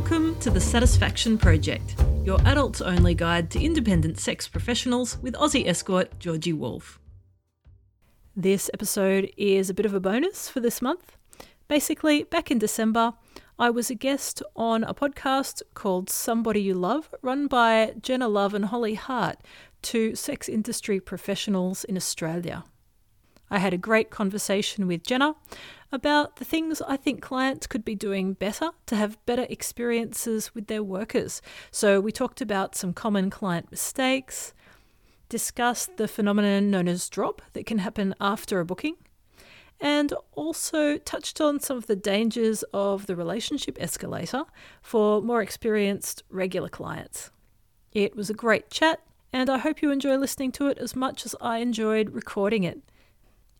Welcome to the Satisfaction Project, your adults only guide to independent sex professionals with Aussie escort Georgie Wolf. This episode is a bit of a bonus for this month. Basically, back in December, I was a guest on a podcast called Somebody You Love, run by Jenna Love and Holly Hart, two sex industry professionals in Australia. I had a great conversation with Jenna about the things I think clients could be doing better to have better experiences with their workers. So, we talked about some common client mistakes, discussed the phenomenon known as drop that can happen after a booking, and also touched on some of the dangers of the relationship escalator for more experienced regular clients. It was a great chat, and I hope you enjoy listening to it as much as I enjoyed recording it.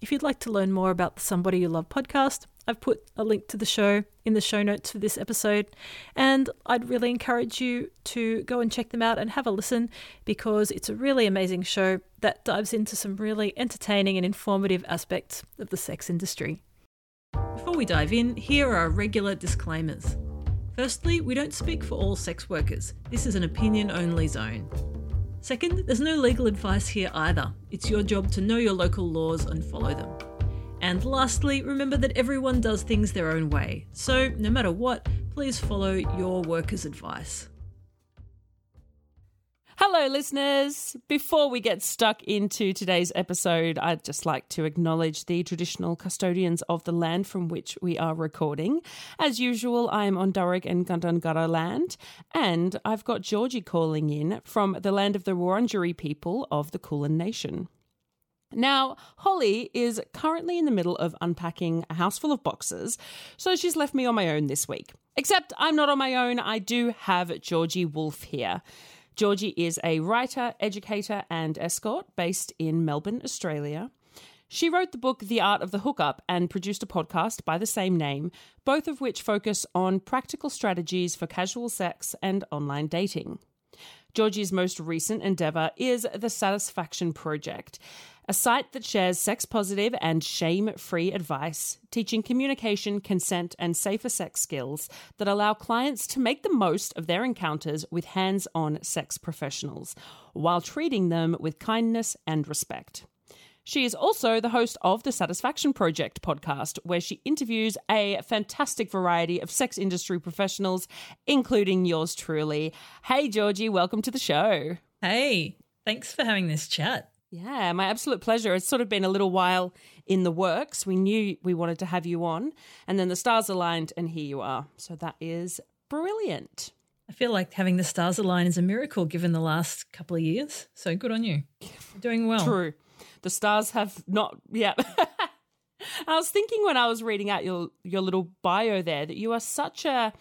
If you'd like to learn more about the Somebody You Love podcast, I've put a link to the show in the show notes for this episode, and I'd really encourage you to go and check them out and have a listen because it's a really amazing show that dives into some really entertaining and informative aspects of the sex industry. Before we dive in, here are our regular disclaimers. Firstly, we don't speak for all sex workers. This is an opinion only zone. Second, there's no legal advice here either. It's your job to know your local laws and follow them. And lastly, remember that everyone does things their own way. So, no matter what, please follow your workers' advice. Hello, listeners. Before we get stuck into today's episode, I'd just like to acknowledge the traditional custodians of the land from which we are recording. As usual, I am on Darug and Gundungurra land, and I've got Georgie calling in from the land of the Wurundjeri people of the Kulin Nation. Now, Holly is currently in the middle of unpacking a house full of boxes, so she's left me on my own this week. Except I'm not on my own, I do have Georgie Wolf here. Georgie is a writer, educator, and escort based in Melbourne, Australia. She wrote the book The Art of the Hookup and produced a podcast by the same name, both of which focus on practical strategies for casual sex and online dating. Georgie's most recent endeavour is the Satisfaction Project, a site that shares sex positive and shame free advice, teaching communication, consent, and safer sex skills that allow clients to make the most of their encounters with hands on sex professionals while treating them with kindness and respect. She is also the host of the Satisfaction Project podcast, where she interviews a fantastic variety of sex industry professionals, including yours truly. Hey, Georgie, welcome to the show. Hey, thanks for having this chat. Yeah, my absolute pleasure. It's sort of been a little while in the works. We knew we wanted to have you on, and then the stars aligned, and here you are. So that is brilliant. I feel like having the stars align is a miracle given the last couple of years. So good on you. You're doing well. True. The stars have not, yeah. I was thinking when I was reading out your your little bio there that you are such a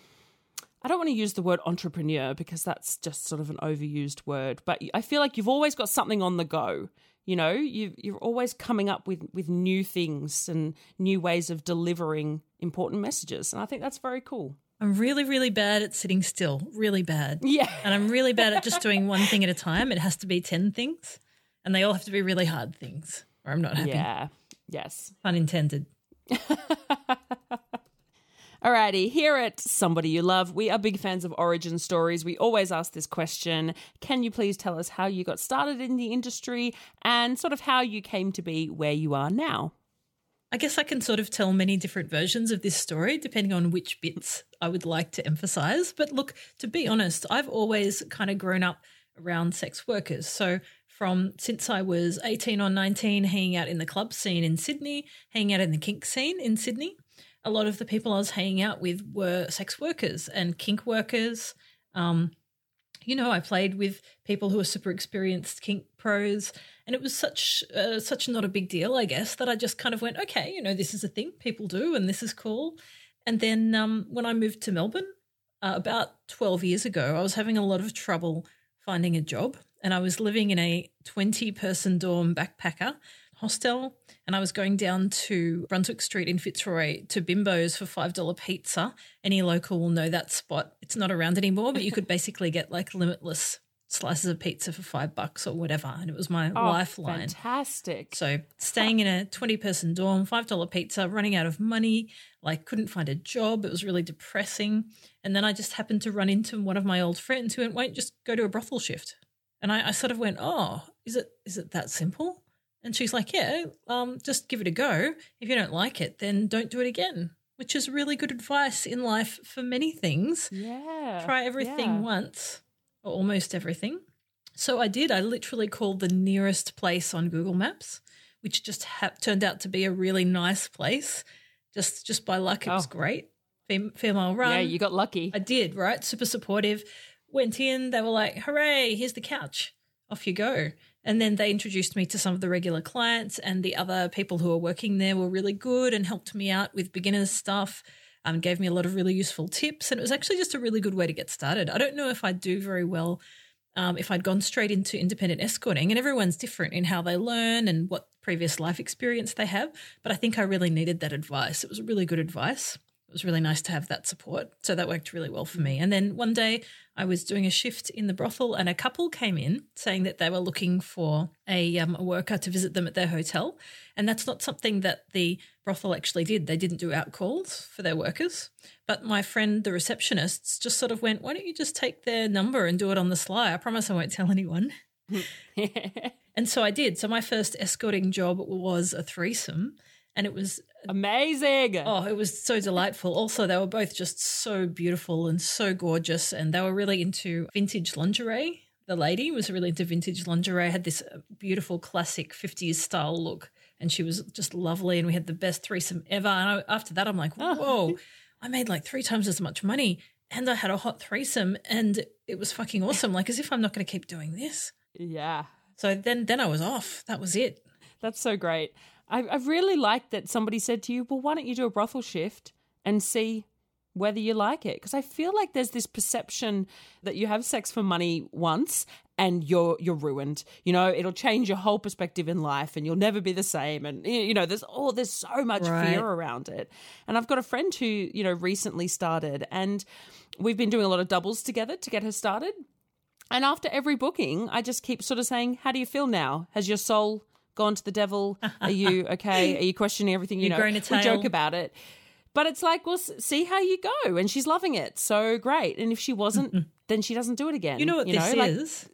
I don't want to use the word entrepreneur because that's just sort of an overused word, but I feel like you've always got something on the go. You know, you you're always coming up with with new things and new ways of delivering important messages, and I think that's very cool. I'm really, really bad at sitting still, really bad. Yeah. And I'm really bad at just doing one thing at a time. It has to be 10 things, and they all have to be really hard things, or I'm not happy. Yeah. Yes. Pun intended. Alrighty, here at Somebody You Love, we are big fans of origin stories. We always ask this question Can you please tell us how you got started in the industry and sort of how you came to be where you are now? I guess I can sort of tell many different versions of this story depending on which bits I would like to emphasize. But look, to be honest, I've always kind of grown up around sex workers. So from since I was 18 or 19, hanging out in the club scene in Sydney, hanging out in the kink scene in Sydney a lot of the people I was hanging out with were sex workers and kink workers. Um, you know, I played with people who were super experienced kink pros, and it was such uh, such not a big deal, I guess, that I just kind of went, okay, you know, this is a thing people do, and this is cool. And then um, when I moved to Melbourne uh, about twelve years ago, I was having a lot of trouble finding a job, and I was living in a twenty person dorm backpacker hostel and I was going down to Brunswick Street in Fitzroy to Bimbo's for $5 pizza. Any local will know that spot. It's not around anymore, but you could basically get like limitless slices of pizza for five bucks or whatever. And it was my Oh, lifeline. Fantastic. So staying in a 20 person dorm, $5 pizza, running out of money, like couldn't find a job. It was really depressing. And then I just happened to run into one of my old friends who went, wait, just go to a brothel shift. And I, I sort of went, oh, is it is it that simple? And she's like, yeah, um, just give it a go. If you don't like it, then don't do it again, which is really good advice in life for many things yeah. try everything yeah. once or almost everything. So I did. I literally called the nearest place on Google Maps, which just ha- turned out to be a really nice place. Just just by luck, it was Oh. great. Fem- female run. Yeah, you got lucky. I did, right? Super supportive. Went in, they were like, hooray, here's the couch. Off you go. And then they introduced me to some of the regular clients, and the other people who were working there were really good and helped me out with beginners stuff. Um, gave me a lot of really useful tips, and it was actually just a really good way to get started. I don't know if I'd do very well um, if I'd gone straight into independent escorting, and everyone's different in how they learn and what previous life experience they have. But I think I really needed that advice. It was really good advice. It was really nice to have that support. So that worked really well for me. And then one day I was doing a shift in the brothel, and a couple came in saying that they were looking for a, um, a worker to visit them at their hotel. And that's not something that the brothel actually did. They didn't do out calls for their workers. But my friend, the receptionists, just sort of went, Why don't you just take their number and do it on the sly? I promise I won't tell anyone. And so I did. So my first escorting job was a threesome. And it was Amazing. Oh, it was so delightful. Also, they were both just so beautiful and so gorgeous. And they were really into vintage lingerie. The lady was really into vintage lingerie, had this beautiful classic 50s style look. And she was just lovely. And we had the best threesome ever. And I, after that, I'm like, oh. whoa, I made like three times as much money. And I had a hot threesome. And it was fucking awesome. Like, as if I'm not going to keep doing this. Yeah. So then, then I was off. That was it. That's so great. I, I really like that somebody said to you, well, why don't you do a brothel shift and see whether you like it? Because I feel like there's this perception that you have sex for money once and you're you're ruined. You know, it'll change your whole perspective in life and you'll never be the same. And you you know, there's oh, there's so much Right. fear around it. And I've got a friend who, you know, recently started and we've been doing a lot of doubles together to get her started. And after every booking, I just keep sort of saying, How do you feel now? Has your soul gone to the devil? Are you okay? Are you questioning everything? You You've know, we joke about it. But it's like, well, see how you go. And she's loving it. So great. And if she wasn't, then she doesn't do it again. You know what this know? Like, is?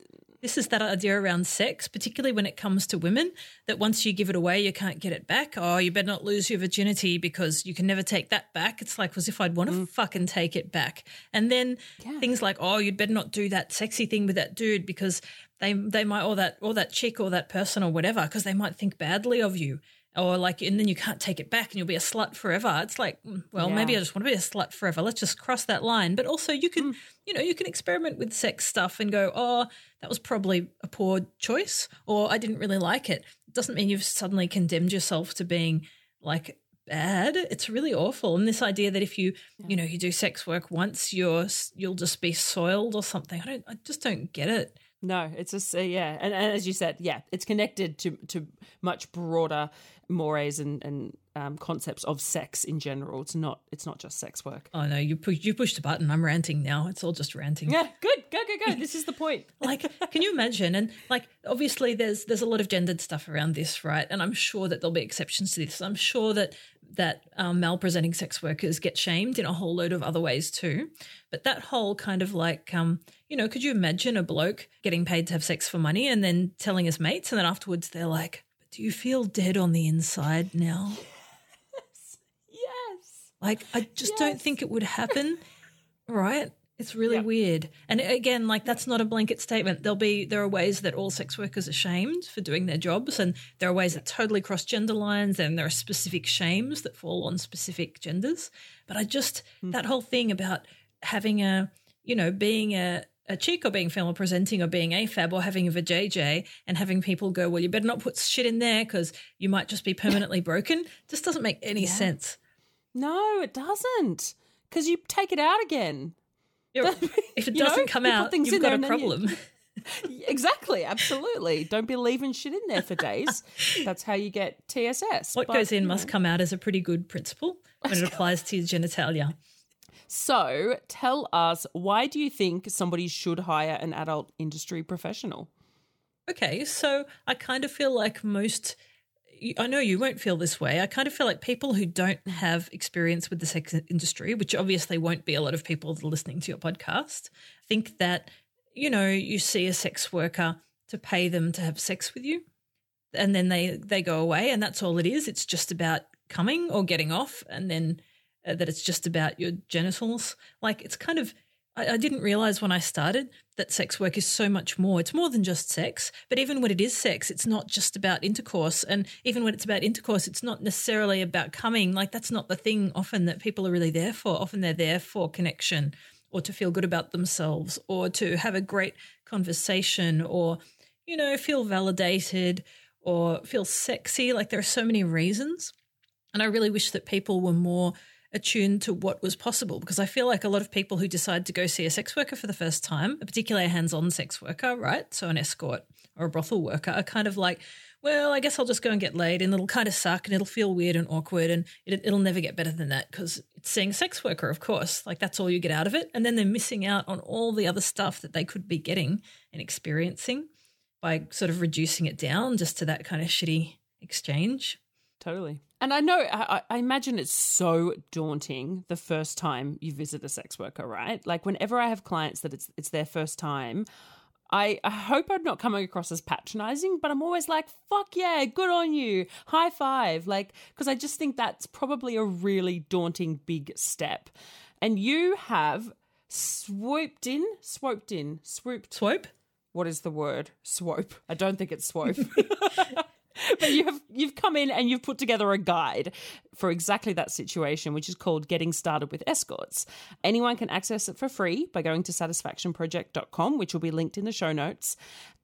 This is that idea around sex, particularly when it comes to women, that once you give it away, you can't get it back. Oh, you better not lose your virginity because you can never take that back. It's like as if I'd want to mm. fucking take it back. And then Yeah. things like, oh, you'd better not do that sexy thing with that dude because they they might or that or that chick or that person or whatever because they might think badly of you. Or like, and then you can't take it back, and you'll be a slut forever. It's like, mm, well, Yeah. maybe I just want to be a slut forever. Let's just cross that line. But also, you can, you know, you can experiment with sex stuff and go, oh, that was probably a poor choice, or I didn't really like it. It doesn't mean you've suddenly condemned yourself to being like bad. It's really awful. And this idea that if you, you know, you do sex work once, you're you'll just be soiled or something. I don't. I just don't get it. No, it's just uh, yeah, and, and as you said, yeah, it's connected to to much broader mores and and um, concepts of sex in general. It's not it's not just sex work. Oh no, you push you pushed a button. I'm ranting now. It's all just ranting. Yeah, good, go go go. This is the point. like can you imagine and like obviously there's there's a lot of gendered stuff around this right and i'm sure that there'll be exceptions to this i'm sure that that um, male-presenting sex workers get shamed in a whole load of other ways too but that whole kind of like um you know could you imagine a bloke getting paid to have sex for money and then telling his mates and then afterwards they're like but do you feel dead on the inside now Yes. like I just don't think it would happen, right? It's really Yep. weird. And again, like that's not a blanket statement. There'll be there are ways that all sex workers are shamed for doing their jobs, and there are ways that totally cross gender lines, and there are specific shames that fall on specific genders. But I just hmm. that whole thing about having a you know being a a chick or being female presenting or being AFAB or having a vajayjay and having people go, well, you better not put shit in there because you might just be permanently broken, just doesn't make any sense. No, it doesn't. Because you take it out again. If it doesn't come out, you've got a you- problem. Exactly, absolutely. Don't be leaving shit in there for days. That's how you get TSS. what But, goes in must know. come out as a pretty good principle when it applies to your genitalia. So tell us, why do you think somebody should hire an adult industry professional? Okay, so I kind of feel like most. I know you won't feel this way. I kind of feel like people who don't have experience with the sex industry, which obviously won't be a lot of people listening to your podcast, think that, you know, you see a sex worker to pay them to have sex with you and then they they go away and that's all it is it's just about coming or getting off and then uh, that it's just about your genitals like it's kind of I, I didn't realize when i started that sex work is so much more it's more than just sex but even when it is sex it's not just about intercourse and even when it's about intercourse it's not necessarily about coming like that's not the thing often that people are really there for often they're there for connection or to feel good about themselves or to have a great conversation or you know feel validated or feel sexy. Like there are so many reasons. And I really wish that people were more attuned to what was possible because I feel like a lot of people who decide to go see a sex worker for the first time, a hands on sex worker, right? So an escort or a brothel worker, are kind of like, well, I guess I'll just go and get laid and it'll kind of suck and it'll feel weird and awkward and it, will never get better than that because it's seeing a sex worker, of course. Like that's all you get out of it. And then they're missing out on all the other stuff that they could be getting and experiencing by sort of reducing it down just to that kind of shitty exchange. Totally. And I know, I, I, imagine it's so daunting the first time you visit a sex worker, right? Like whenever I have clients that it's it's their first time, I, I hope I'm not coming across as patronizing, but I'm always like, fuck yeah, good on you, high five. Like, because I just think that's probably a really daunting big step. And you have swooped in, swooped in, swooped. Swoop? what is the word? Swoop. I don't think it's swope. but you have you've come in and you've put together a guide for exactly that situation, which is called Getting Started with Escorts. Anyone can access it for free by going to satisfactionproject.com, which will be linked in the show notes.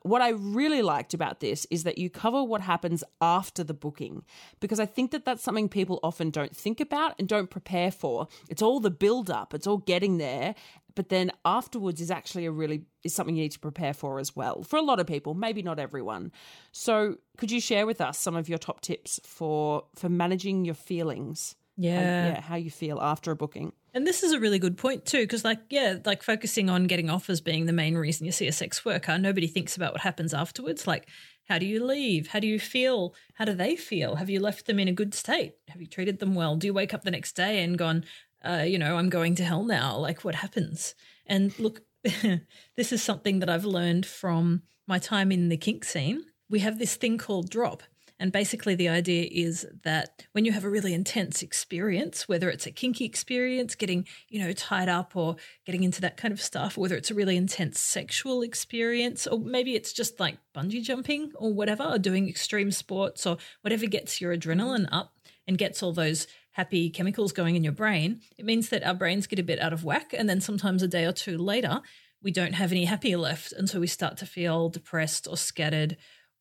What I really liked about this is that you cover what happens after the booking, because I think that that's something people often don't think about and don't prepare for. It's all the build up, it's all getting there, but then afterwards is actually a really is something you need to prepare for as well for a lot of people maybe not everyone. So could you share with us some of your top tips for for managing your feelings? Yeah how, yeah. how you feel after a booking? And this is a really good point too because like yeah like focusing on getting offers being the main reason you see a sex worker nobody thinks about what happens afterwards. Like how do you leave? How do you feel? How do they feel? Have you left them in a good state? Have you treated them well? Do you wake up the next day and gone uh, you know, I'm going to hell now. Like, what happens? And look, this is something that I've learned from my time in the kink scene. We have this thing called drop. And basically, the idea is that when you have a really intense experience, whether it's a kinky experience, getting, you know, tied up or getting into that kind of stuff, whether it's a really intense sexual experience, or maybe it's just like bungee jumping or whatever, or doing extreme sports or whatever gets your adrenaline up and gets all those happy chemicals going in your brain, it means that our brains get a bit out of whack. And then sometimes a day or two later, we don't have any happy left. And so we start to feel depressed or scattered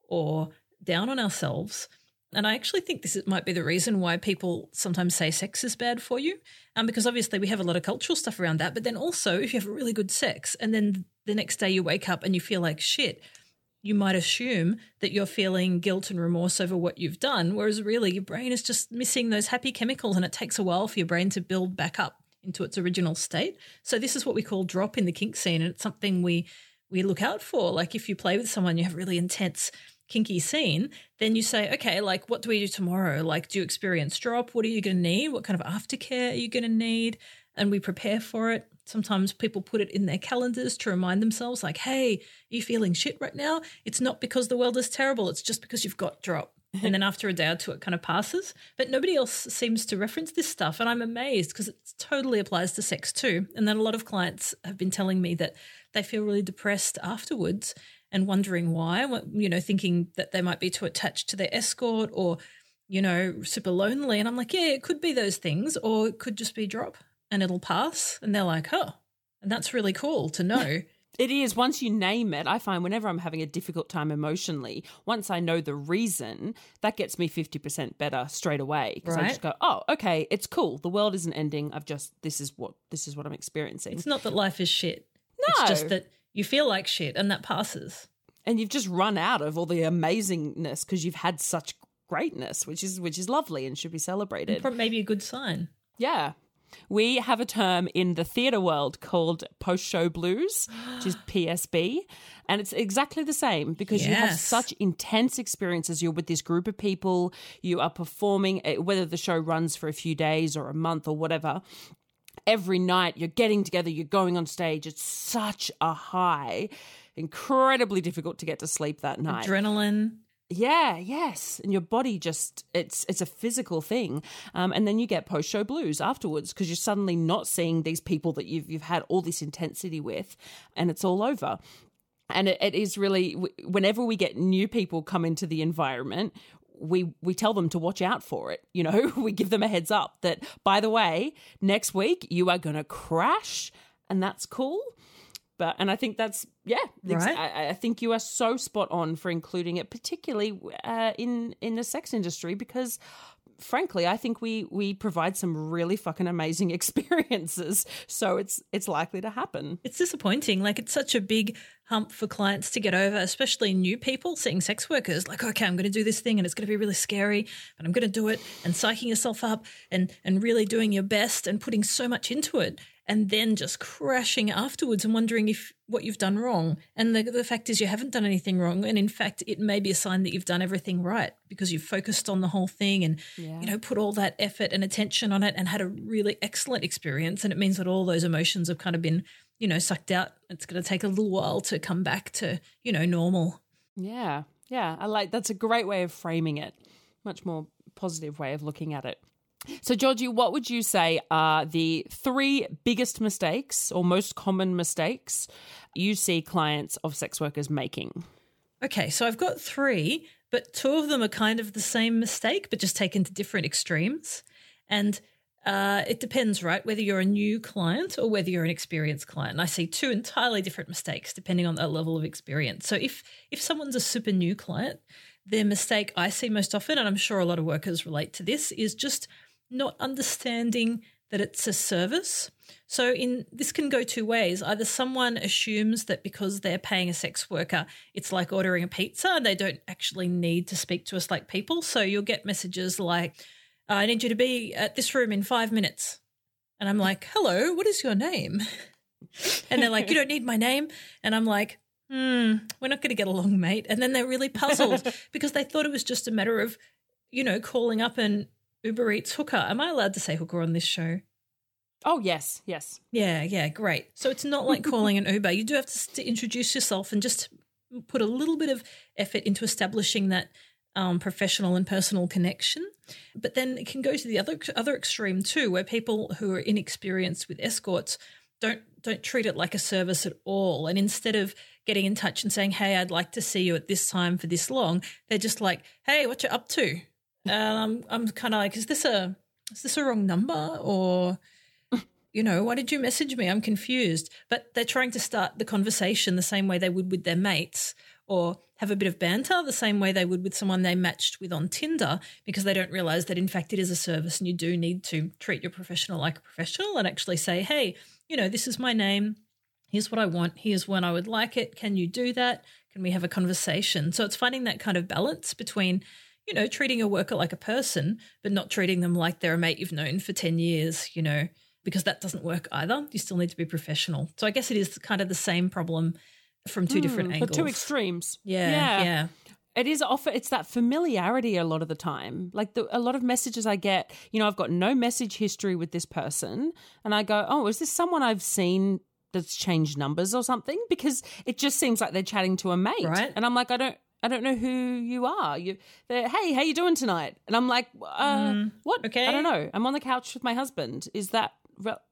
or down on ourselves. And I actually think this might be the reason why people sometimes say sex is bad for you. Um, because obviously we have a lot of cultural stuff around that. But then also, if you have a really good sex and then the next day you wake up and you feel like shit, you might assume that you're feeling guilt and remorse over what you've done, whereas really your brain is just missing those happy chemicals and it takes a while for your brain to build back up into its original state. So this is what we call drop in the kink scene and it's something we we look out for. Like if you play with someone, you have really intense kinky scene, then you say, okay, like what do we do tomorrow? Like do you experience drop? What are you going to need? What kind of aftercare are you going to need? And we prepare for it. Sometimes people put it in their calendars to remind themselves, like, hey, are you feeling shit right now? It's not because the world is terrible, it's just because you've got drop. and then after a day or two, it kind of passes. But nobody else seems to reference this stuff. And I'm amazed because it totally applies to sex too. And then a lot of clients have been telling me that they feel really depressed afterwards and wondering why, you know, thinking that they might be too attached to their escort or, you know, super lonely. And I'm like, yeah, it could be those things, or it could just be drop and it'll pass. And they're like, oh, and that's really cool to know. It is. Once you name it, I find whenever I'm having a difficult time emotionally, once I know the reason, that gets me 50% better straight away. Because right. I just go, oh, okay, it's cool. The world isn't ending. I've just, this is what, this is what I'm experiencing. It's not that life is shit. No. It's just that you feel like shit and that passes. And you've just run out of all the amazingness because you've had such greatness, which is, which is lovely and should be celebrated. Maybe a good sign. Yeah. We have a term in the theatre world called post show blues, which is PSB. And it's exactly the same because you have such intense experiences. You're with this group of people, you are performing, eh, whether the show runs for a few days or a month or whatever. Every night you're getting together, you're going on stage. It's such a high, incredibly difficult to get to sleep that night. Adrenaline. Yeah, yes, and your body just it's it's a physical thing, um, and then you get post show blues afterwards because you're suddenly not seeing these people that you've you've had all this intensity with, and it's all over. And it, it is really whenever we get new people come into the environment, we we tell them to watch out for it. You know, we give them a heads up that by the way, next week you are going to crash, and that's cool. But and I think that's yeah, Right. I, I think you are so spot on for including it, particularly uh, in in the sex industry, because frankly, I think we we provide some really fucking amazing experiences. So it's it's likely to happen. It's disappointing. Like it's such a big hump for clients to get over, especially new people seeing sex workers. Like, okay, I'm going to do this thing, and it's going to be really scary, but I'm going to do it, and psyching yourself up, and and really doing your best, and putting so much into it, and then just crashing afterwards and wondering if what you've done wrong. And the the fact is, you haven't done anything wrong, and in fact, it may be a sign that you've done everything right because you've focused on the whole thing, and Yeah. you know, put all that effort and attention on it, and had a really excellent experience. And it means that all those emotions have kind of been you know, sucked out. It's going to take a little while to come back to, you know, normal. Yeah, yeah, I like that's a great way of framing it. Much more positive way of looking at it. So, Georgie, what would you say are the three biggest mistakes or most common mistakes you see clients of sex workers making? Okay, so I've got three, but two of them are kind of the same mistake, but just taken to different extremes. And uh, it depends, right? Whether you're a new client or whether you're an experienced client. And I see two entirely different mistakes depending on that level of experience. So if if someone's a super new client, their mistake I see most often, and I'm sure a lot of workers relate to this, is just not understanding that it's a service. So in this can go two ways. Either someone assumes that because they're paying a sex worker, it's like ordering a pizza and they don't actually need to speak to us like people. So you'll get messages like, I need you to be at this room in five minutes. And I'm like, hello, what is your name? And they're like, you don't need my name. And I'm like, hmm, we're not going to get along, mate. And then they're really puzzled because they thought it was just a matter of, you know, calling up an Uber Eats hooker. Am I allowed to say hooker on this show? Oh, yes, yes. Yeah, yeah, great. So it's not like calling an Uber. You do have to, to introduce yourself and just put a little bit of effort into establishing that um, professional and personal connection. But then it can go to the other other extreme too, where people who are inexperienced with escorts don't don't treat it like a service at all. And instead of getting in touch and saying, "Hey, I'd like to see you at this time for this long," they're just like, "Hey, what you up to?" Um, I'm kind of like, "Is this a is this a wrong number or?" you know, why did you message me? I'm confused. But they're trying to start the conversation the same way they would with their mates or have a bit of banter the same way they would with someone they matched with on Tinder because they don't realize that in fact it is a service and you do need to treat your professional like a professional and actually say, hey, you know, this is my name. Here's what I want. Here's when I would like it. Can you do that? Can we have a conversation? So it's finding that kind of balance between, you know, treating a worker like a person, but not treating them like they're a mate you've known for 10 years, you know, because that doesn't work either. You still need to be professional. So I guess it is kind of the same problem from two different Hmm, angles. But two extremes. Yeah, yeah. yeah. It is often it's that familiarity a lot of the time. Like the, a lot of messages I get, you know, I've got no message history with this person, and I go, "Oh, is this someone I've seen that's changed numbers or something?" Because it just seems like they're chatting to a mate, Right. And I'm like, I don't. I don't know who you are. You, they're, hey, how you doing tonight? And I'm like, uh, what? Mm, okay. I don't know. I'm on the couch with my husband. Is that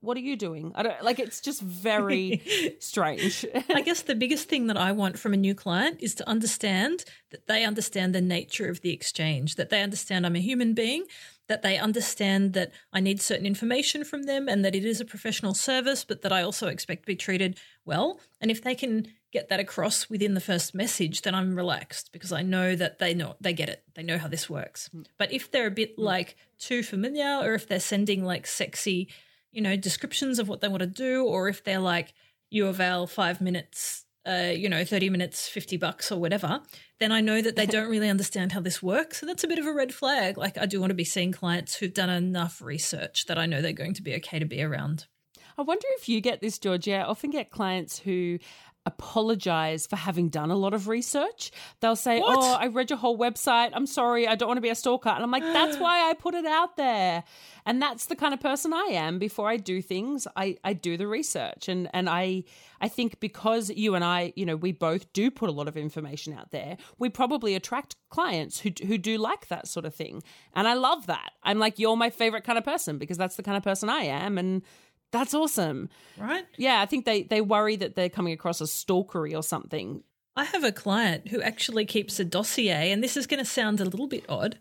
what are you doing? I don't like. It's just very strange. I guess the biggest thing that I want from a new client is to understand that they understand the nature of the exchange, that they understand I'm a human being, that they understand that I need certain information from them and that it is a professional service, but that I also expect to be treated well. And if they can get that across within the first message, then I'm relaxed because I know that they know they get it. They know how this works. But if they're a bit like too familiar or if they're sending like sexy, you know, descriptions of what they want to do, or if they're like, you avail five minutes uh, you know, 30 minutes, 50 bucks or whatever, then I know that they don't really understand how this works. And that's a bit of a red flag. Like, I do want to be seeing clients who've done enough research that I know they're going to be okay to be around. I wonder if you get this, Georgia. I often get clients who apologize for having done a lot of research. They'll say, What? Oh, I read your whole website. I'm sorry. I don't want to be a stalker. And I'm like, That's why I put it out there. And that's the kind of person I am. Before I do things, I, I do the research. And, and I, I think because you and I, you know, we both do put a lot of information out there, we probably attract clients who, who do like that sort of thing. And I love that. I'm like, You're my favorite kind of person because that's the kind of person I am. And that's awesome. Right? Yeah, I think they they worry that they're coming across as stalkery or something. I have a client who actually keeps a dossier, and this is going to sound a little bit odd.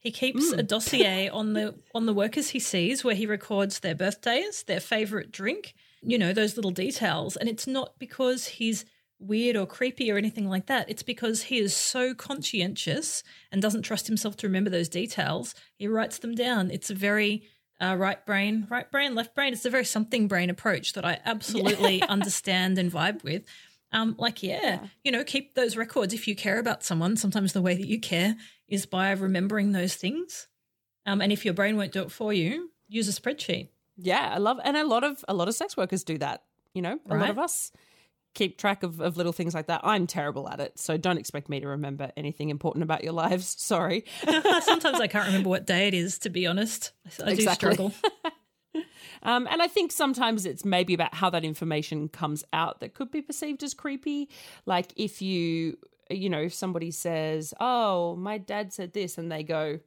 He keeps hmm. a dossier on the on the workers he sees, where he records their birthdays, their favorite drink, you know, those little details. And it's not because he's weird or creepy or anything like that. It's because he is so conscientious and doesn't trust himself to remember those details. He writes them down. It's a very uh, right brain, right brain, left brain. It's a very something brain approach that I absolutely understand and vibe with. Um, like, yeah, you know, keep those records if you care about someone. Sometimes the way that you care is by remembering those things. Um, and if your brain won't do it for you, use a spreadsheet. Yeah, I love and a lot of a lot of sex workers do that. You know, a lot of us keep track of, of little things like that. I'm terrible at it, so don't expect me to remember anything important about your lives. Sorry. Sometimes I can't remember what day it is, to be honest. I, I do struggle. Um, and I think sometimes it's maybe about how that information comes out that could be perceived as creepy. Like if you, you know, if somebody says, "Oh, my dad said this," and they go,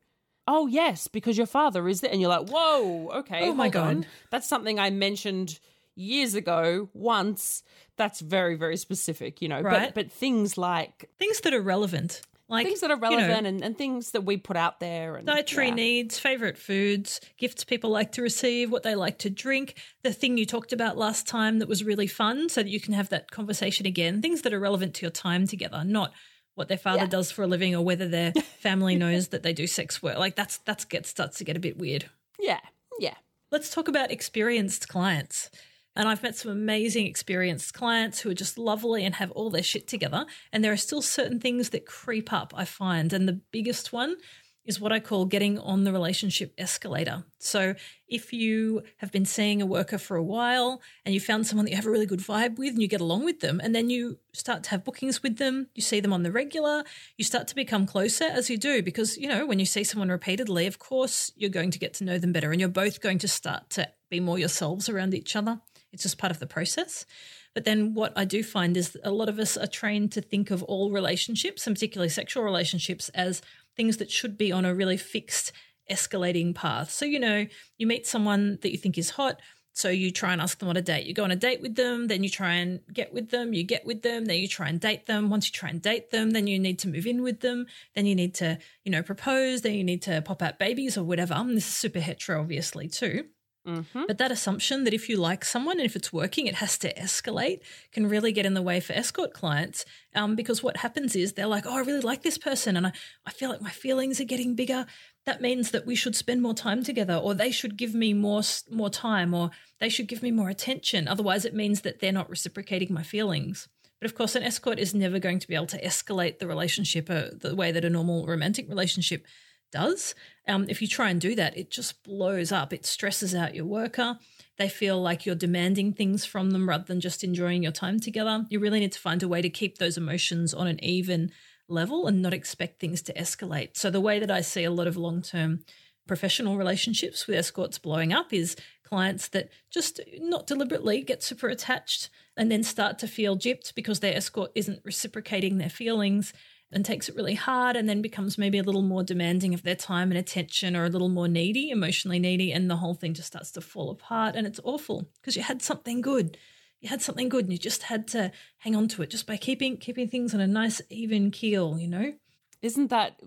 "Oh, yes, because your father is there," and you're like, "Whoa, okay, Oh my hold on. God. that's something I mentioned years ago once." That's very, very specific, you know. Right. But but things like Things that are relevant, like things that are you know, relevant and, and things that we put out there and dietary yeah. needs, favorite foods, gifts people like to receive, what they like to drink, the thing you talked about last time that was really fun, so that you can have that conversation again. Things that are relevant to your time together, not what their father Yeah. does for a living or whether their family knows that they do sex work. Like that's that's get starts to get a bit weird. Yeah, yeah. Let's talk about experienced clients. And I've met some amazing experienced clients who are just lovely and have all their shit together. And there are still certain things that creep up, I find. And the biggest one is what I call getting on the relationship escalator. So if you have been seeing a worker for a while and you found someone that you have a really good vibe with and you get along with them, and then you start to have bookings with them, you see them on the regular, you start to become closer as you do. Because, you know, when you see someone repeatedly, of course, you're going to get to know them better and you're both going to start to be more yourselves around each other. It's just part of the process. But then what I do find is a lot of us are trained to think of all relationships, and particularly sexual relationships, as things that should be on a really fixed escalating path. So, you know, you meet someone that you think is hot. So you try and ask them on a date. You go on a date with them, then you try and get with them, you get with them, then you try and date them. Once you try and date them, then you need to move in with them, then you need to, you know, propose, then you need to pop out babies or whatever. And this is super hetero, obviously, too. Mm-hmm. But that assumption that if you like someone and if it's working, it has to escalate can really get in the way for escort clients. Um, because what happens is they're like, oh, I really like this person and I, I feel like my feelings are getting bigger. That means that we should spend more time together or they should give me more more time or they should give me more attention. Otherwise, it means that they're not reciprocating my feelings. But of course, an escort is never going to be able to escalate the relationship uh, the way that a normal romantic relationship does. Um, if you try and do that, it just blows up. It stresses out your worker. They feel like you're demanding things from them rather than just enjoying your time together. You really need to find a way to keep those emotions on an even level and not expect things to escalate. So, the way that I see a lot of long term professional relationships with escorts blowing up is clients that just not deliberately get super attached and then start to feel gypped because their escort isn't reciprocating their feelings and takes it really hard and then becomes maybe a little more demanding of their time and attention or a little more needy, emotionally needy, and the whole thing just starts to fall apart and it's awful because you had something good. You had something good and you just had to hang on to it just by keeping keeping things on a nice even keel, you know? Isn't that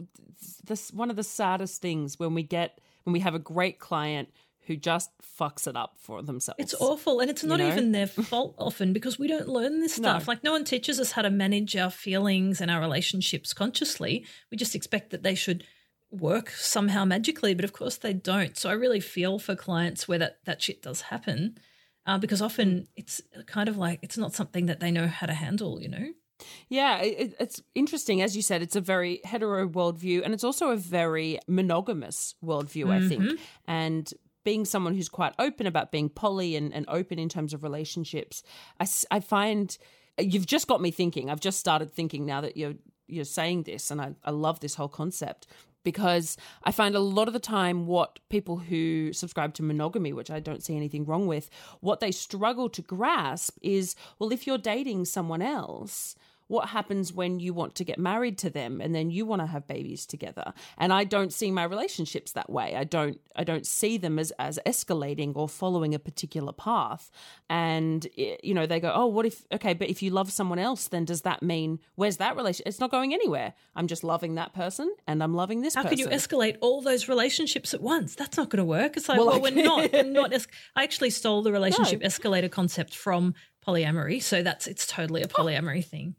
this one of the saddest things when we get when we have a great client who just fucks it up for themselves? It's awful. And it's not know? even their fault often because we don't learn this No. stuff. Like, no one teaches us how to manage our feelings and our relationships consciously. We just expect that they should work somehow magically, but of course they don't. So I really feel for clients where that, that shit does happen. uh, because often it's kind of like it's not something that they know how to handle, you know? Yeah, it, it's interesting. As you said, it's a very hetero worldview and it's also a very monogamous worldview, mm-hmm. I think. Mm-hmm. And being someone who's quite open about being poly and, and open in terms of relationships, I, I find you've just got me thinking. I've just started thinking now that you're you're saying this, and I, I love this whole concept because I find a lot of the time what people who subscribe to monogamy, which I don't see anything wrong with, what they struggle to grasp is well, if you're dating someone else, what happens when you want to get married to them and then you want to have babies together? And i don't see my relationships that way. I don't i don't see them as as escalating or following a particular path. And you know they go oh what if okay but if you love someone else then does that mean where's that relationship it's not going anywhere. I'm just loving that person and i'm loving this how person. can you escalate all those relationships at once? That's not going to work. It's like well, well we're not we're not es- i actually stole the relationship no. escalator concept from polyamory so that's it's totally a oh. polyamory oh. thing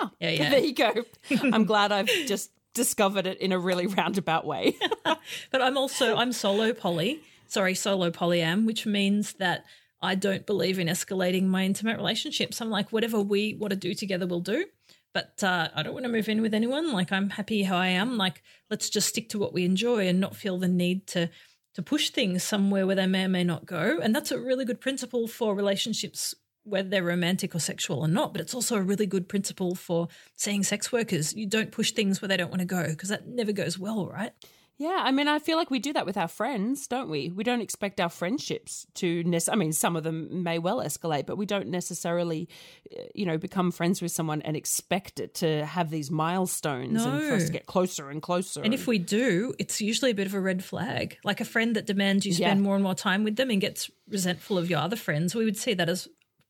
Oh, yeah, yeah. There you go. I'm glad I've just discovered it in a really roundabout way. but I'm also I'm solo poly. Sorry, solo polyam, which means that I don't believe in escalating my intimate relationships. I'm like, whatever we want to do together, we'll do. But uh, I don't want to move in with anyone. Like, I'm happy how I am. Like, let's just stick to what we enjoy and not feel the need to to push things somewhere where they may or may not go. And that's a really good principle for relationships whether they're romantic or sexual or not, but it's also a really good principle for seeing sex workers. You don't push things where they don't want to go because that never goes well, right? Yeah, I mean, I feel like we do that with our friends, don't we? We don't expect our friendships to. Nec- I mean, some of them may well escalate, but we don't necessarily, uh, you know, become friends with someone and expect it to have these milestones no. and for us to get closer and closer. And if we do, it's usually a bit of a red flag. Like a friend that demands you spend yeah. more and more time with them and gets resentful of your other friends, we would see that as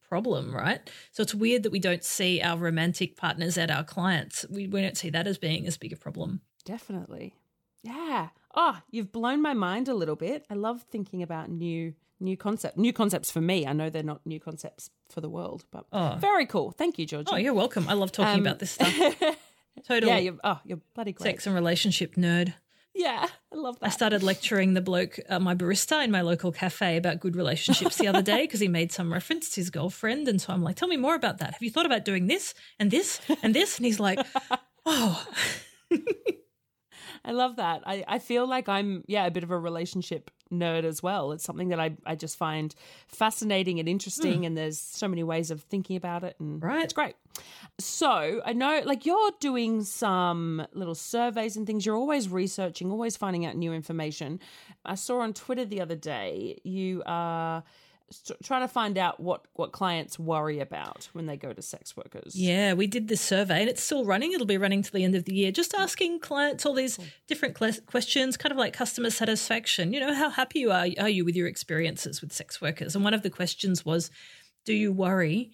problem, right? So it's weird that we don't see our romantic partners at our clients. We, we don't see that as being as big a problem. Definitely. Yeah. Oh, you've blown my mind a little bit. I love thinking about new new concept new concepts for me. I know they're not new concepts for the world, but oh. very cool. Thank you, Georgia. Oh, you're welcome. I love talking um, about this stuff. Total. Yeah, you're, oh, you're bloody great. Sex and relationship nerd. Yeah, I love that. I started lecturing the bloke, uh, my barista in my local cafe, about good relationships the other day because he made some reference to his girlfriend. And so I'm like, tell me more about that. Have you thought about doing this and this and this? And he's like, oh. I love that. I, I feel like I'm, yeah, a bit of a relationship nerd as well. It's something that I, I just find fascinating and interesting, mm. and there's so many ways of thinking about it, and right. it's great. So I know, like, you're doing some little surveys and things. You're always researching, always finding out new information. I saw on Twitter the other day you are. Uh, trying to find out what what clients worry about when they go to sex workers. Yeah, we did this survey and it's still running. It'll be running to the end of the year. Just asking clients all these different questions, kind of like customer satisfaction. You know, how happy you are are you with your experiences with sex workers? And one of the questions was, do you worry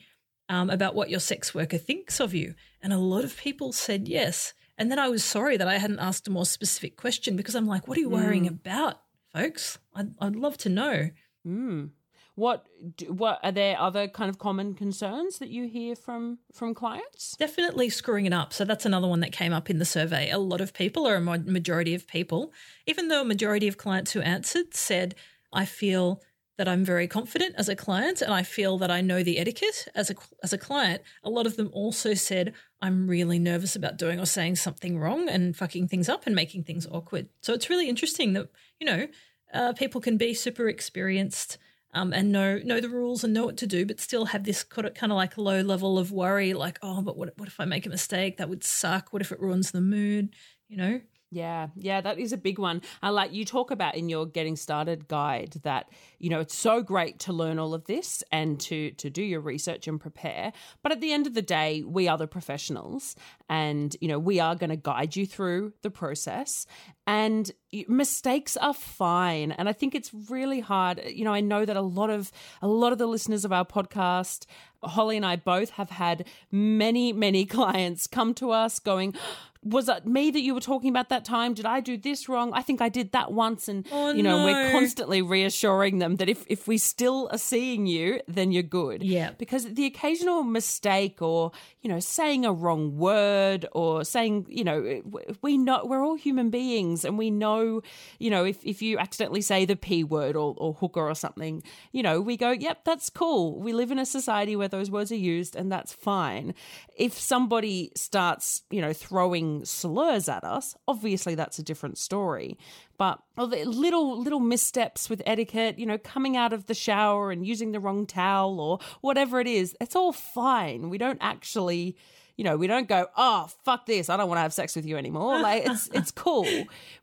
um, about what your sex worker thinks of you? And a lot of people said yes. And then I was sorry that I hadn't asked a more specific question because I'm like, what are you worrying mm. about, folks? I'd, I'd love to know. Mm. What what are there other kind of common concerns that you hear from from clients? Definitely screwing it up. So that's another one that came up in the survey. A lot of people, or a majority of people, even though a majority of clients who answered said, "I feel." that I'm very confident as a client and I feel that I know the etiquette as a as a client. A lot of them also said I'm really nervous about doing or saying something wrong and fucking things up and making things awkward. So it's really interesting that you know uh, people can be super experienced um, and know know the rules and know what to do, but still have this kind of like low level of worry, like oh, but what what if I make a mistake? That would suck. What if it ruins the mood? You know. Yeah, yeah, that is a big one. I like you talk about in your getting started guide that you know it's so great to learn all of this and to to do your research and prepare, but at the end of the day, we are the professionals and you know we are going to guide you through the process and mistakes are fine and i think it's really hard you know i know that a lot of a lot of the listeners of our podcast holly and i both have had many many clients come to us going was it me that you were talking about that time? Did I do this wrong? I think I did that once. And, Oh, you know, no. we're constantly reassuring them that if, if we still are seeing you, then you're good. Yeah. Because the occasional mistake or, you know, saying a wrong word or saying, you know, we know we're all human beings and we know, you know, if, if you accidentally say the P word or, or hooker or something, you know, we go, yep, that's cool. We live in a society where those words are used and that's fine. If somebody starts, you know, throwing slurs at us, obviously that's a different story. But little little missteps with etiquette, you know, coming out of the shower and using the wrong towel or whatever it is, it's all fine. We don't actually you know, we don't go, oh fuck this, I don't want to have sex with you anymore. Like it's it's cool.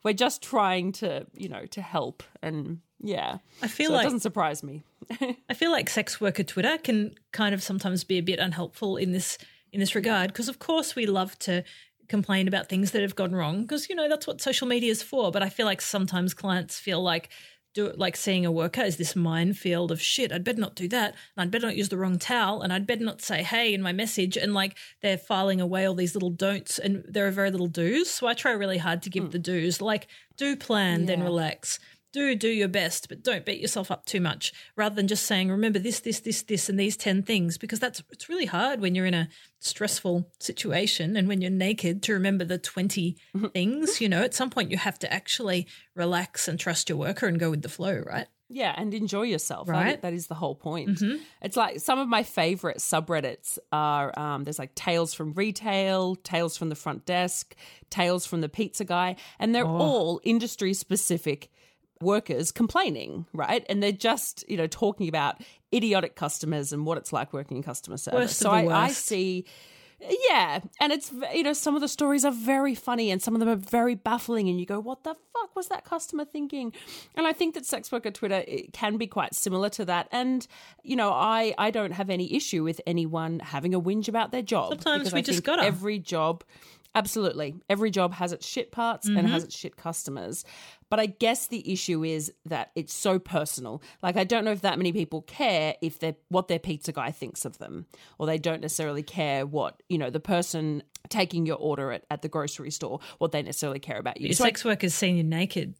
We're just trying to, you know, to help and yeah. I feel So it doesn't surprise me. I feel like sex worker Twitter can kind of sometimes be a bit unhelpful in this in this regard because of course we love to complain about things that have gone wrong because you know that's what social media is for. But I feel like sometimes clients feel like do it like seeing a worker is this minefield of shit. I'd better not do that and I'd better not use the wrong towel and I'd better not say hey in my message. And like they're filing away all these little don'ts and there are very little do's. So I try really hard to give hmm. the do's. Like do plan then relax do do your best, but don't beat yourself up too much. Rather than just saying, remember this, this, this, this, and these ten things, because that's it's really hard when you're in a stressful situation and when you're naked to remember the 20 things. You know, at some point you have to actually relax and trust your worker and go with the flow, right? Yeah, and enjoy yourself. I Right. that is the whole point. It's like some of my favorite subreddits are um, there's like tales from retail, tales from the front desk, tales from the pizza guy, and they're all industry specific workers complaining, right? And they're just you know talking about idiotic customers and what it's like working in customer service. So I, I see. Yeah, and it's you know some of the stories are very funny and some of them are very baffling, and you go, "What the fuck was that customer thinking?" And I think that sex worker Twitter it can be quite similar to that. And you know, I I don't have any issue with anyone having a whinge about their job. Sometimes we I just gotta. every job. Absolutely. Every job has its shit parts and Mm-hmm. has its shit customers. But I guess the issue is that it's so personal. Like I don't know if that many people care if they're what their pizza guy thinks of them. Or they don't necessarily care what, you know, the person taking your order at, at the grocery store, what they necessarily care about you. Your So I- sex workers seen you naked.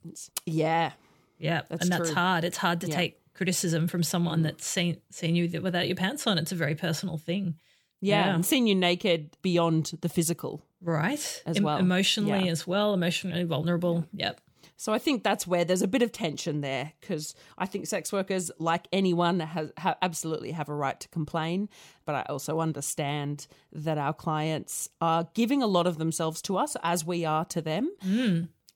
yeah. Yeah, That's and that's true. hard. It's hard to Yeah. take criticism from someone that's seen seen you without your pants on. It's a very personal thing, Yeah. Yeah. And seeing you naked beyond the physical. right? As well. emotionally Yeah. as well, emotionally vulnerable. Yep. So I think that's where there's a bit of tension there because I think sex workers, like anyone, has ha- absolutely have a right to complain. But I also understand that our clients are giving a lot of themselves to us as we are to them.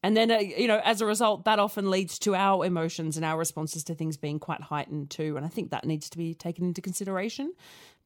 And then, uh, you know, as a result, that often leads to our emotions and our responses to things being quite heightened too. And I think that needs to be taken into consideration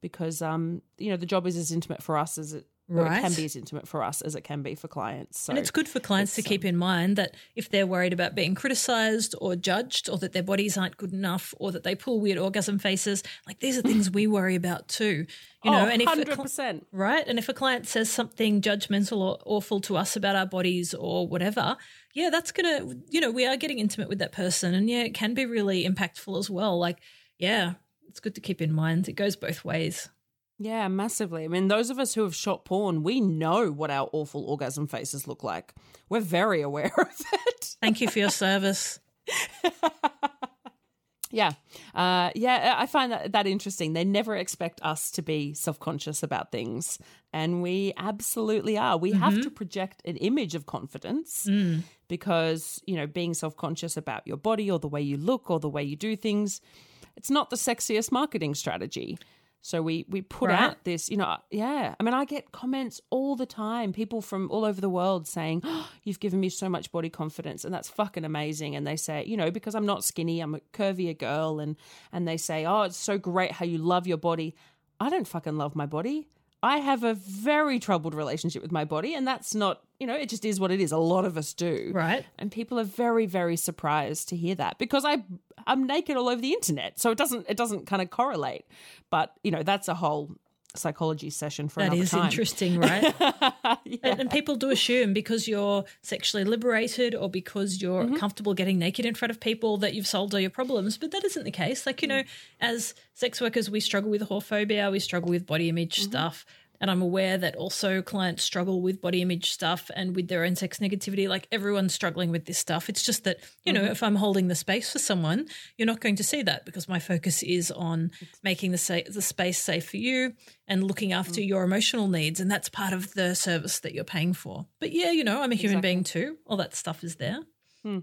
because, um, you know, the job is as intimate for us as it, or it Right. can be as intimate for us as it can be for clients. So And it's good for clients to keep um, in mind that if they're worried about being criticized or judged or that their bodies aren't good enough or that they pull weird orgasm faces, like these are things we worry about too. You know, oh, and if hundred cli- percent. right? And if a client says something judgmental or awful to us about our bodies or whatever, yeah, that's going to, you know, we are getting intimate with that person. And yeah, it can be really impactful as well. Like, yeah, it's good to keep in mind. It goes both ways. Yeah, massively. I mean, those of us who have shot porn, we know what our awful orgasm faces look like. We're very aware of it. Thank you for your service. Yeah. Uh, yeah, I find that, that interesting. They never expect us to be self conscious about things. And we absolutely are. We have to project an image of confidence because, you know, being self conscious about your body or the way you look or the way you do things, it's not the sexiest marketing strategy. So we we put Right. out this, you know, uh, yeah. I mean, I get comments all the time, people from all over the world saying, oh, "You've given me so much body confidence," and that's fucking amazing. And they say, you know, because I'm not skinny, I'm a curvier girl, and and they say, "Oh, it's so great how you love your body." I don't fucking love my body. I have a very troubled relationship with my body, and that's not, you know, it just is what it is. A lot of us do, Right. and people are very very surprised to hear that because i i'm naked all over the internet so it doesn't it doesn't kind of correlate but you know that's a whole psychology session for That another is time interesting, right? and, and people do assume because you're sexually liberated or because you're Mm-hmm. comfortable getting naked in front of people that you've solved all your problems. But that isn't the case. Like, you Mm. know, as sex workers, we struggle with whorephobia, we struggle with body image Mm-hmm. stuff. And I'm aware that also clients struggle with body image stuff and with their own sex negativity. Like everyone's struggling with this stuff. It's just that, you know, mm-hmm. if I'm holding the space for someone, you're not going to see that because my focus is on making the, sa- the space safe for you and looking after mm. your emotional needs. And that's part of the service that you're paying for. But yeah, you know, I'm a human being too. All that stuff is there. Hmm.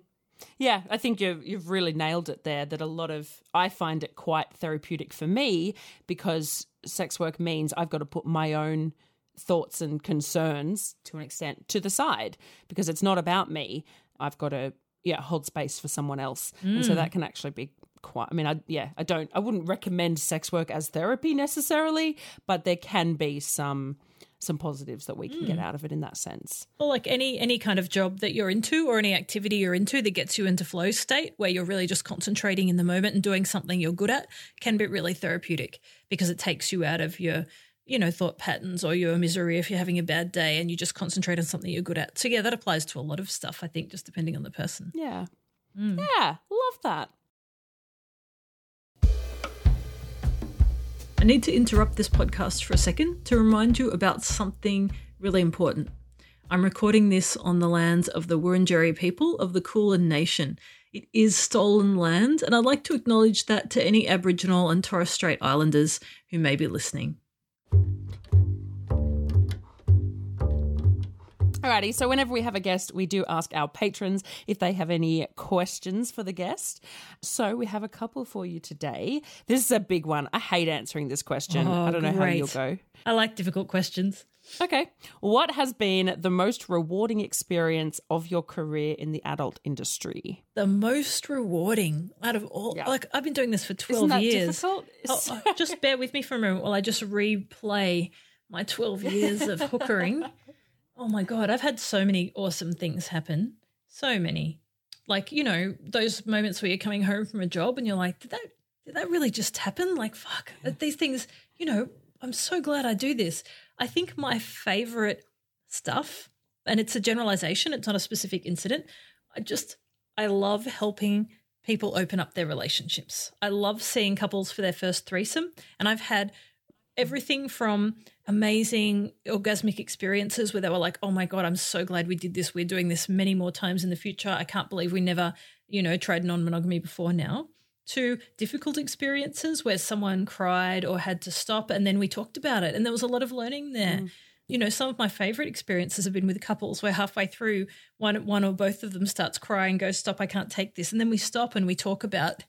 Yeah, I think you've you've really nailed it there. That a lot of I find it quite therapeutic for me because sex work means I've got to put my own thoughts and concerns to an extent to the side because it's not about me. I've got to yeah hold space for someone else, and so mm. that can actually be quite. I mean, I yeah, I don't, I wouldn't recommend sex work as therapy necessarily, but there can be some some positives that we can get hmm. out of it in that sense. Well, like any any kind of job that you're into or any activity you're into that gets you into flow state where you're really just concentrating in the moment and doing something you're good at can be really therapeutic because it takes you out of your you know thought patterns or your misery if you're having a bad day and you just concentrate on something you're good at. So yeah, that applies to a lot of stuff I think just depending on the person. Yeah, hmm. yeah, love that. I need to interrupt this podcast for a second to remind you about something really important. I'm recording this on the lands of the Wurundjeri people of the Kulin Nation. It is stolen land, and I'd like to acknowledge that to any Aboriginal and Torres Strait Islanders who may be listening. Alrighty, so whenever we have a guest, we do ask our patrons if they have any questions for the guest. So we have a couple for you today. This is a big one. I hate answering this question. Oh, I don't know how you'll go. I like difficult questions. Okay. What has been the most rewarding experience of your career in the adult industry? The most rewarding out of all, Yeah. like I've been doing this for 12 Isn't that years. difficult? Oh, oh, just bear with me for a moment while I just replay my 12 years of hookering. Oh my God, I've had so many awesome things happen. So many. Like, you know, those moments where you're coming home from a job and you're like, did that, did that really just happen? Like, fuck, these things, you know, I'm so glad I do this. I think my favorite stuff, and it's a generalization, it's not a specific incident. I just, I love helping people open up their relationships. I love seeing couples for their first threesome, and I've had everything from amazing orgasmic experiences where they were like, "Oh my god, I'm so glad we did this. We're doing this many more times in the future. I can't believe we never, you know, tried non-monogamy before now." To difficult experiences where someone cried or had to stop and then we talked about it and there was a lot of learning there. Mm. You know, some of my favorite experiences have been with couples where halfway through one one or both of them starts crying, goes, Stop, I can't take this. And then we stop and we talk about,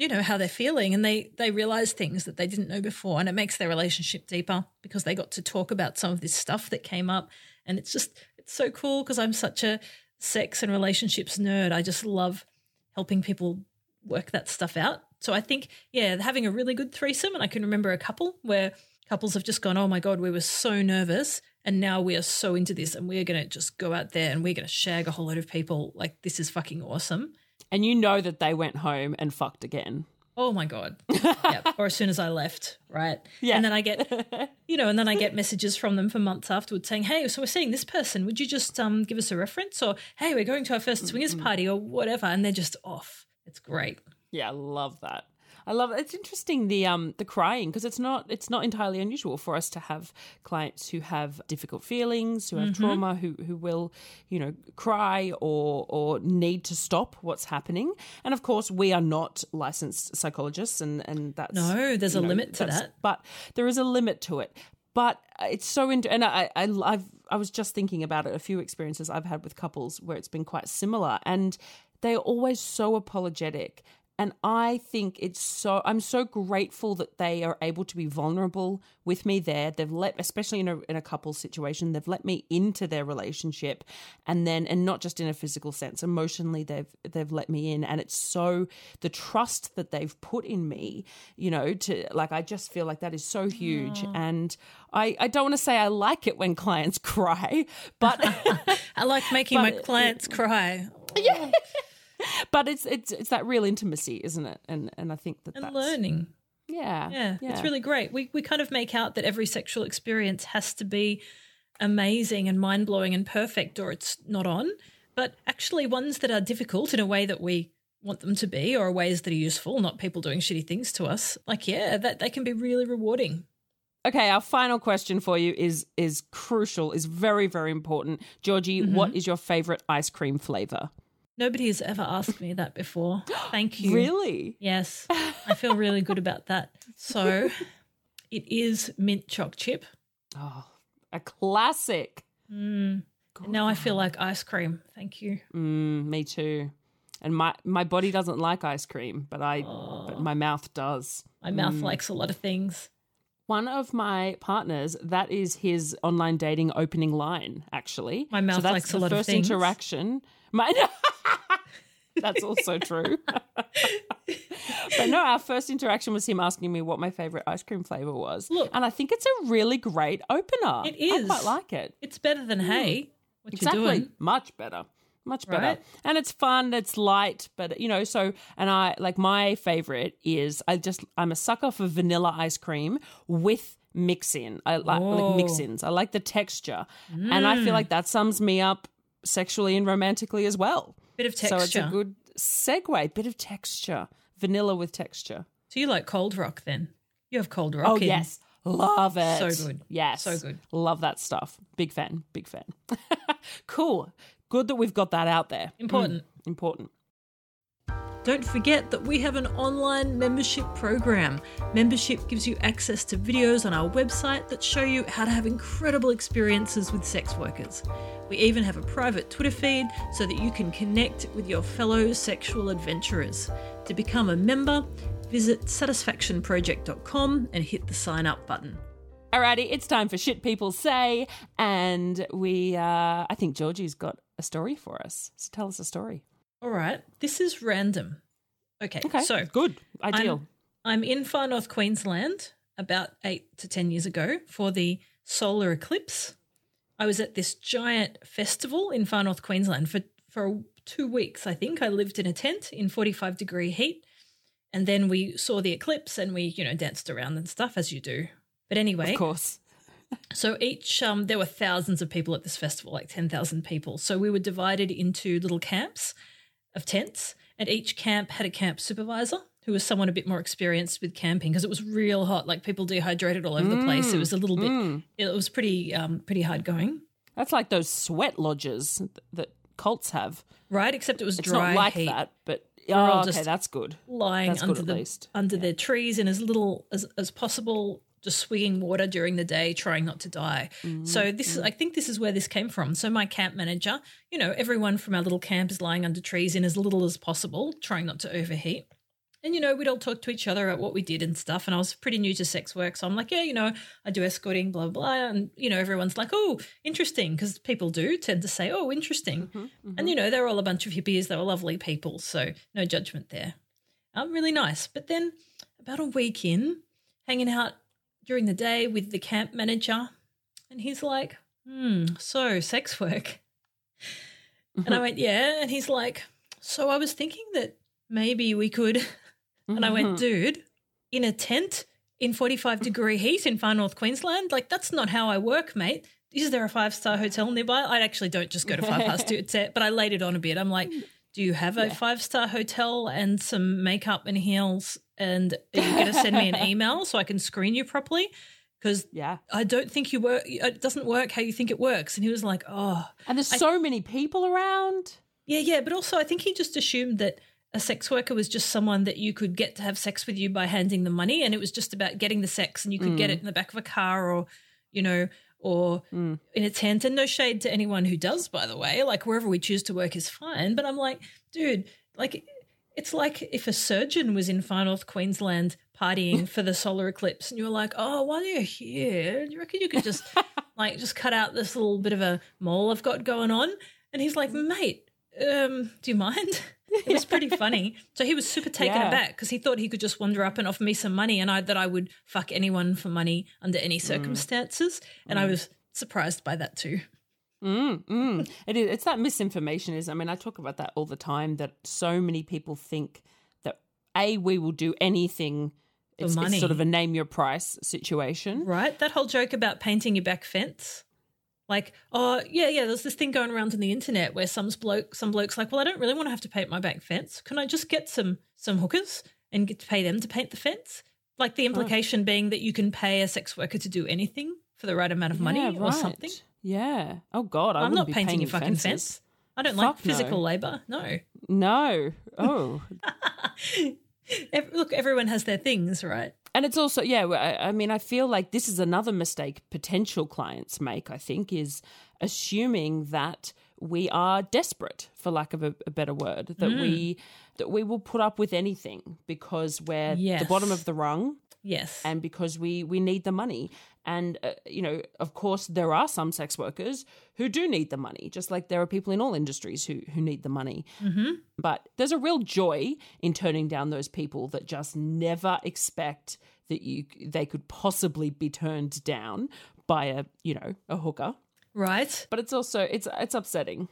you know, how they're feeling and they they realize things that they didn't know before. And it makes their relationship deeper because they got to talk about some of this stuff that came up. And it's just it's so cool because I'm such a sex and relationships nerd. I just love helping people work that stuff out. So I think, yeah, having a really good threesome, and I can remember a couple where couples have just gone, oh my God, we were so nervous. And now we are so into this and we're going to just go out there and we're going to shag a whole load of people. Like, this is fucking awesome. And you know that they went home and fucked again. Oh my God. yep. Or as soon as I left, right? Yeah. And then I get, you know, and then I get messages from them for months afterwards saying, hey, so we're seeing this person. Would you just um, give us a reference? Or, hey, we're going to our first swingers party or whatever. And they're just off. It's great. Yeah, I love that. I love it. It's interesting the um the crying because it's not it's not entirely unusual for us to have clients who have difficult feelings, who have trauma, who who will you know cry or or need to stop what's happening. And of course, we are not licensed psychologists, and and that's No, there's a know, limit to that. But there is a limit to it. But it's so and I, I I've I was just thinking about it. A few experiences I've had with couples where it's been quite similar, and they're always so apologetic. And I think it's so, I'm so grateful that they are able to be vulnerable with me there. They've let, especially in a, in a couple situation, they've let me into their relationship and then, and not just in a physical sense, emotionally, they've, they've let me in. And it's so, the trust that they've put in me, you know, to like, I just feel like that is so huge. Mm. And I, I don't want to say I like it when clients cry, but. I like making my clients cry. but it's it's it's that real intimacy, isn't it? And and I think that And that's learning. Yeah, Yeah, it's really great. We we kind of make out that every sexual experience has to be amazing and mind blowing and perfect, or it's not on. But actually, ones that are difficult in a way that we want them to be, or ways that are useful, not people doing shitty things to us, like yeah, that they can be really rewarding. Okay, our final question for you is is crucial, is very very important. Georgie, Mm-hmm. what is your favorite ice cream flavor? Nobody has ever asked me that before. Thank you. Really? Yes. I feel really good about that. So it is mint choc chip. Oh, a classic. Mm. Now I feel like ice cream. Thank you. Mm, me too. And my my body doesn't like ice cream, but I but my mouth does. My mouth likes a lot of things. One of my partners, that is his online dating opening line, actually. My mouth so that's likes a the lot of first things. interaction. My That's also true. but no, our first interaction was him asking me what my favorite ice cream flavor was. Look. and I think it's a really great opener. It I quite like it. It's better than hmm. hey. What exactly. you doing? Much better. Much better. Right? And it's fun, it's light, but you know, so and I like my favorite is I just I'm a sucker for vanilla ice cream with mix in. I like, Oh. like mix ins. I like the texture. And I Mm. feel like that sums me up sexually and romantically as well. Bit of texture. So it's a good segue. Bit of texture. Vanilla with texture. So you like cold rock then? You have cold rock. Oh in. yes. Love it. So good. Yes. So good. Love that stuff. Big fan. Big fan. cool. Good that we've got that out there. Important. Mm, important. Don't forget that we have an online membership program. Membership gives you access to videos on our website that show you how to have incredible experiences with sex workers. We even have a private Twitter feed so that you can connect with your fellow sexual adventurers. To become a member, visit satisfactionproject.com and hit the sign up button. Alrighty, it's time for shit people say, and we. uh I think Georgie's got a story for us. So tell us a story. All right, this is random. Okay, Okay, so good, ideal. I'm in far north Queensland about eight to 10 years ago for the solar eclipse. I was at this giant festival in far north Queensland for, for two weeks, I think. I lived in a tent in 45 degree heat. And then we saw the eclipse and we, you know, danced around and stuff as you do. But anyway, of course. So each, um, there were thousands of people at this festival, like 10,000 people. So we were divided into little camps of tents, and each camp had a camp supervisor who was someone a bit more experienced with camping because it was real hot. Like people dehydrated all over the place. It was a little bit, it was pretty, um, pretty hard going, That's like those sweat lodges th- that cults have. right? Except it was It's dry not like heat. that, but oh, okay, that's good. lying That's good under at the least. under their trees in as little as, as possible, just swigging water during the day, trying not to die. Mm-hmm. So this is, I think, this is where this came from. So my camp manager, you know, everyone from our little camp is lying under trees in as little as possible, trying not to overheat. And you know, we'd all talk to each other about what we did and stuff. And I was pretty new to sex work, so I'm like, yeah, you know, I do escorting, blah blah. blah. And you know, everyone's like, oh, interesting, because people do tend to say, oh, interesting. Mm-hmm, And you know, they're all a bunch of hippies. They were lovely people, so no judgment there. Um, really nice. But then, about a week in, hanging out during the day with the camp manager, and he's like, hmm, so sex work. And I went, yeah. And he's like, so I was thinking that maybe we could. And I went, dude, in a tent in 45 degree heat in far north Queensland? Like, that's not how I work, mate. Is there a five star hotel nearby? I actually don't just go to five star, but I laid it on a bit. I'm like, do you have a five star hotel and some makeup and heels? And are you going to send me an email so I can screen you properly? Because Yeah. I don't think you work, it doesn't work how you think it works. And he was like, oh, And there's so many people around. yeah, yeah. But also, I think he just assumed that a sex worker was just someone that you could get to have sex with you by handing them money. And it was just about getting the sex and you could get mm. it in the back of a car or, you know, or in a tent. And no shade to anyone who does, by the way. Like wherever we choose to work is fine. But I'm like, dude, like it's like if a surgeon was in far north Queensland partying for the solar eclipse and you were like, oh, while you're here, do you reckon you could just like just cut out this little bit of a mole I've got going on? And he's like, mate, um, do you mind? It was pretty funny. So he was super taken Yeah. aback because he thought he could just wander up and offer me some money and I that I would fuck anyone for money under any circumstances. And I was surprised by that too. Mm, mm. It is. It's that misinformation. Is I mean, I talk about that all the time. That so many people think that a we will do anything. It's, money. it's sort of a name your price situation. Right? That whole joke about painting your back fence. Like, oh yeah, yeah, there's this thing going around on the internet where some bloke some bloke's like, Well, I don't really want to have to paint my back fence. Can I just get some some hookers and get to pay them to paint the fence? Like the implication being that you can pay a sex worker to do anything for the right amount of money Yeah, or something. Yeah. Oh God, I I'm wouldn't be painting painting a fucking fences. fence. I don't like Fuck no. physical labor. No. No. Oh. Look, everyone has their things, right? And it's also, yeah, I, mean, I feel like this is another mistake potential clients make, I think, is assuming that we are desperate, for lack of a, a better word, that we mm. that we will put up with anything because we're at the bottom of the rung Yes. and because we we need the money. And uh, you know, of course, there are some sex workers who do need the money, just like there are people in all industries who who need the money. Mm-hmm. But there's a real joy in turning down those people that just never expect that you they could possibly be turned down by a you know a hooker. right. But it's also it's it's upsetting.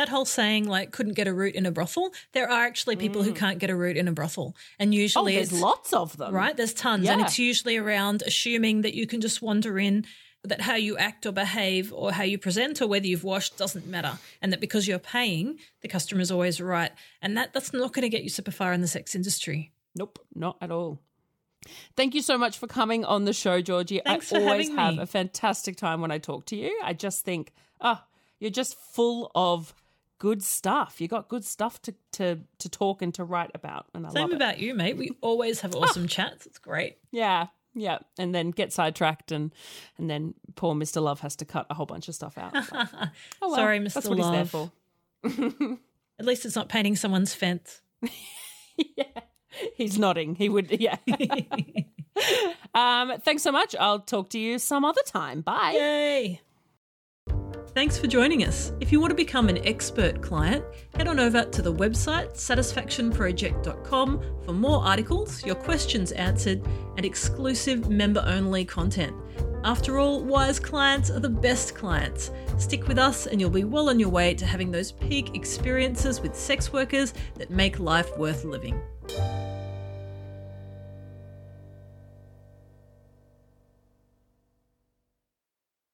That whole saying, like, couldn't get a root in a brothel. There are actually people who can't get a root in a brothel. And Mm. Oh, usually there's it's lots of them, right? There's tons. And it's usually around assuming that you can just wander in, that how you act or behave or how you present or whether you've washed doesn't matter. And that because you're paying, the customer's always right. And that that's not going to get you super far in the sex industry. Nope, not at all. Thank you so much for coming on the show, Georgie. Thanks I always have me. a fantastic time when I talk to you. I just think, ah, you're just full of good stuff. You got good stuff to to to talk and to write about, and I Same love it. about you, mate. We always have awesome chats. It's great. Yeah, yeah, and then get sidetracked, and and then poor Mister Love has to cut a whole bunch of stuff out. But- oh, well, Sorry, That's Mr. what he's there Love. for. At least it's not painting someone's fence. yeah, he's nodding. He would, yeah. um, thanks so much. I'll talk to you some other time. Bye. Yay! Thanks for joining us. If you want to become an expert client, head on over to the website satisfactionproject.com for more articles, your questions answered, and exclusive member only content. After all, wise clients are the best clients. Stick with us, and you'll be well on your way to having those peak experiences with sex workers that make life worth living.